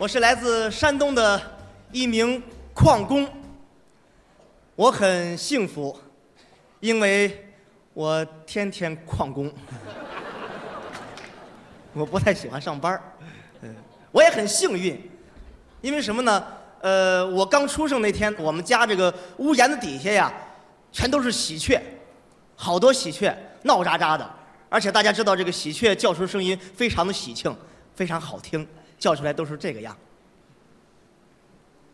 我是来自山东的一名矿工，我很幸福，因为我天天旷工，我不太喜欢上班嗯，我也很幸运，因为什么呢？呃，我刚出生那天，我们家这个屋檐子底下呀，全都是喜鹊，好多喜鹊，闹喳喳的。而且大家知道，这个喜鹊叫出声音非常的喜庆，非常好听，叫出来都是这个样。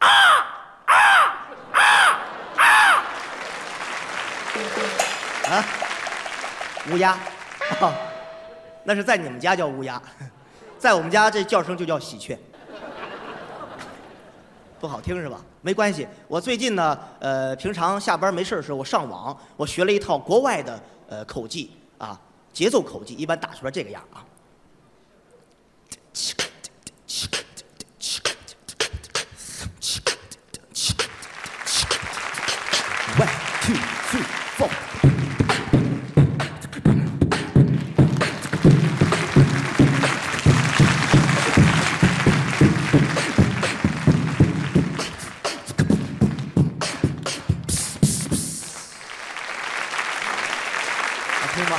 啊啊啊啊，乌鸦，那是在你们家叫乌鸦，在我们家这叫声就叫喜鹊，不好听是吧？没关系，我最近呢，呃，平常下班没事的时候，我上网，我学了一套国外的呃口技啊，节奏口技，一般打出来这个样啊。听吗？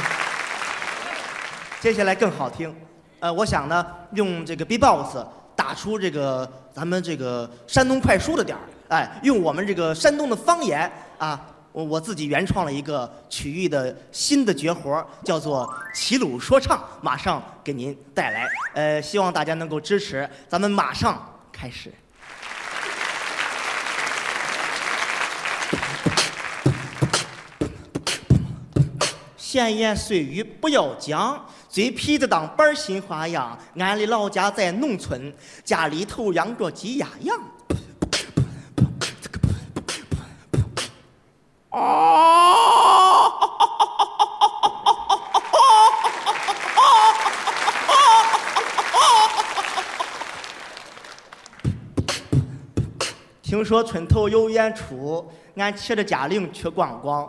接下来更好听。呃，我想呢，用这个 B-box 打出这个咱们这个山东快书的点儿，哎，用我们这个山东的方言啊，我我自己原创了一个曲艺的新的绝活，叫做齐鲁说唱，马上给您带来。呃，希望大家能够支持，咱们马上开始。闲言碎语不要讲，嘴皮子当板儿新花样。俺的老家在农村，家里头养着鸡鸭羊。听说村头有演出，俺骑着嘉陵去逛逛。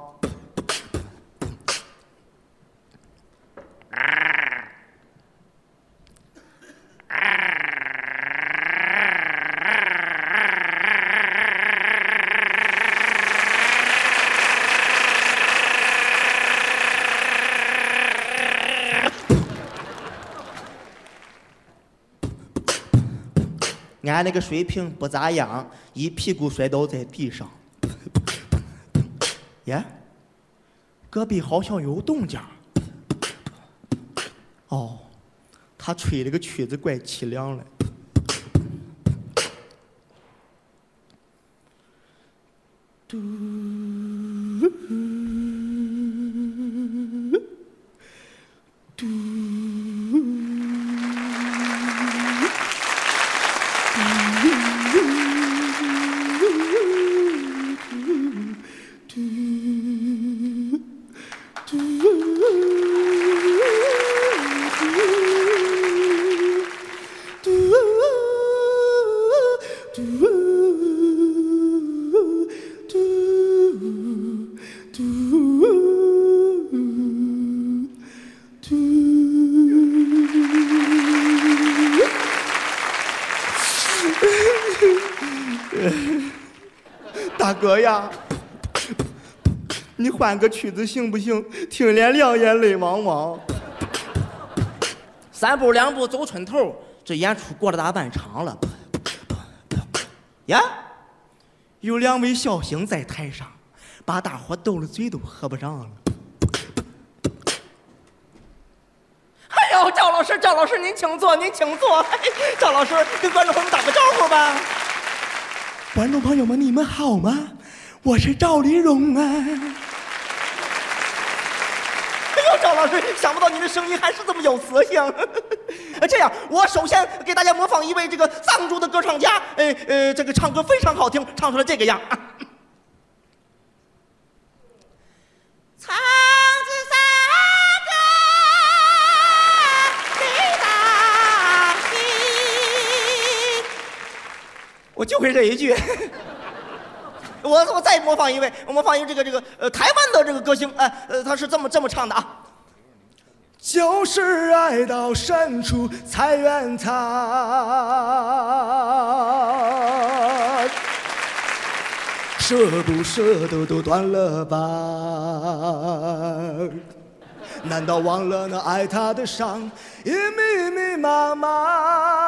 俺那个水平不咋样，一屁股摔倒在地上。耶，隔壁好像有动静。哦，他吹了个曲子怪凄凉的。大哥呀，你换个曲子行不行？听连两眼泪汪汪。三步两步走村头，这演出过了大半场了。呀，有两位笑星在台上，把大伙斗了嘴都合不上了。哎呦，赵老师，赵老师，您请坐，您请坐。赵老师跟观众朋友们打个招呼吧。观众朋友们，你们好吗？我是赵丽蓉啊。哎呦，赵老师，想不到您的声音还是这么有磁性。这样，我首先给大家模仿一位这个藏族的歌唱家，呃呃，这个唱歌非常好听，唱出来这个样。我就会这一句。我我再模仿一位我模仿一个这个这个呃台湾的这个歌星哎呃他是这么这么唱的啊。就是爱到深处才怨他。舍不舍得都断了吧？难道忘了那爱他的伤也密密麻麻？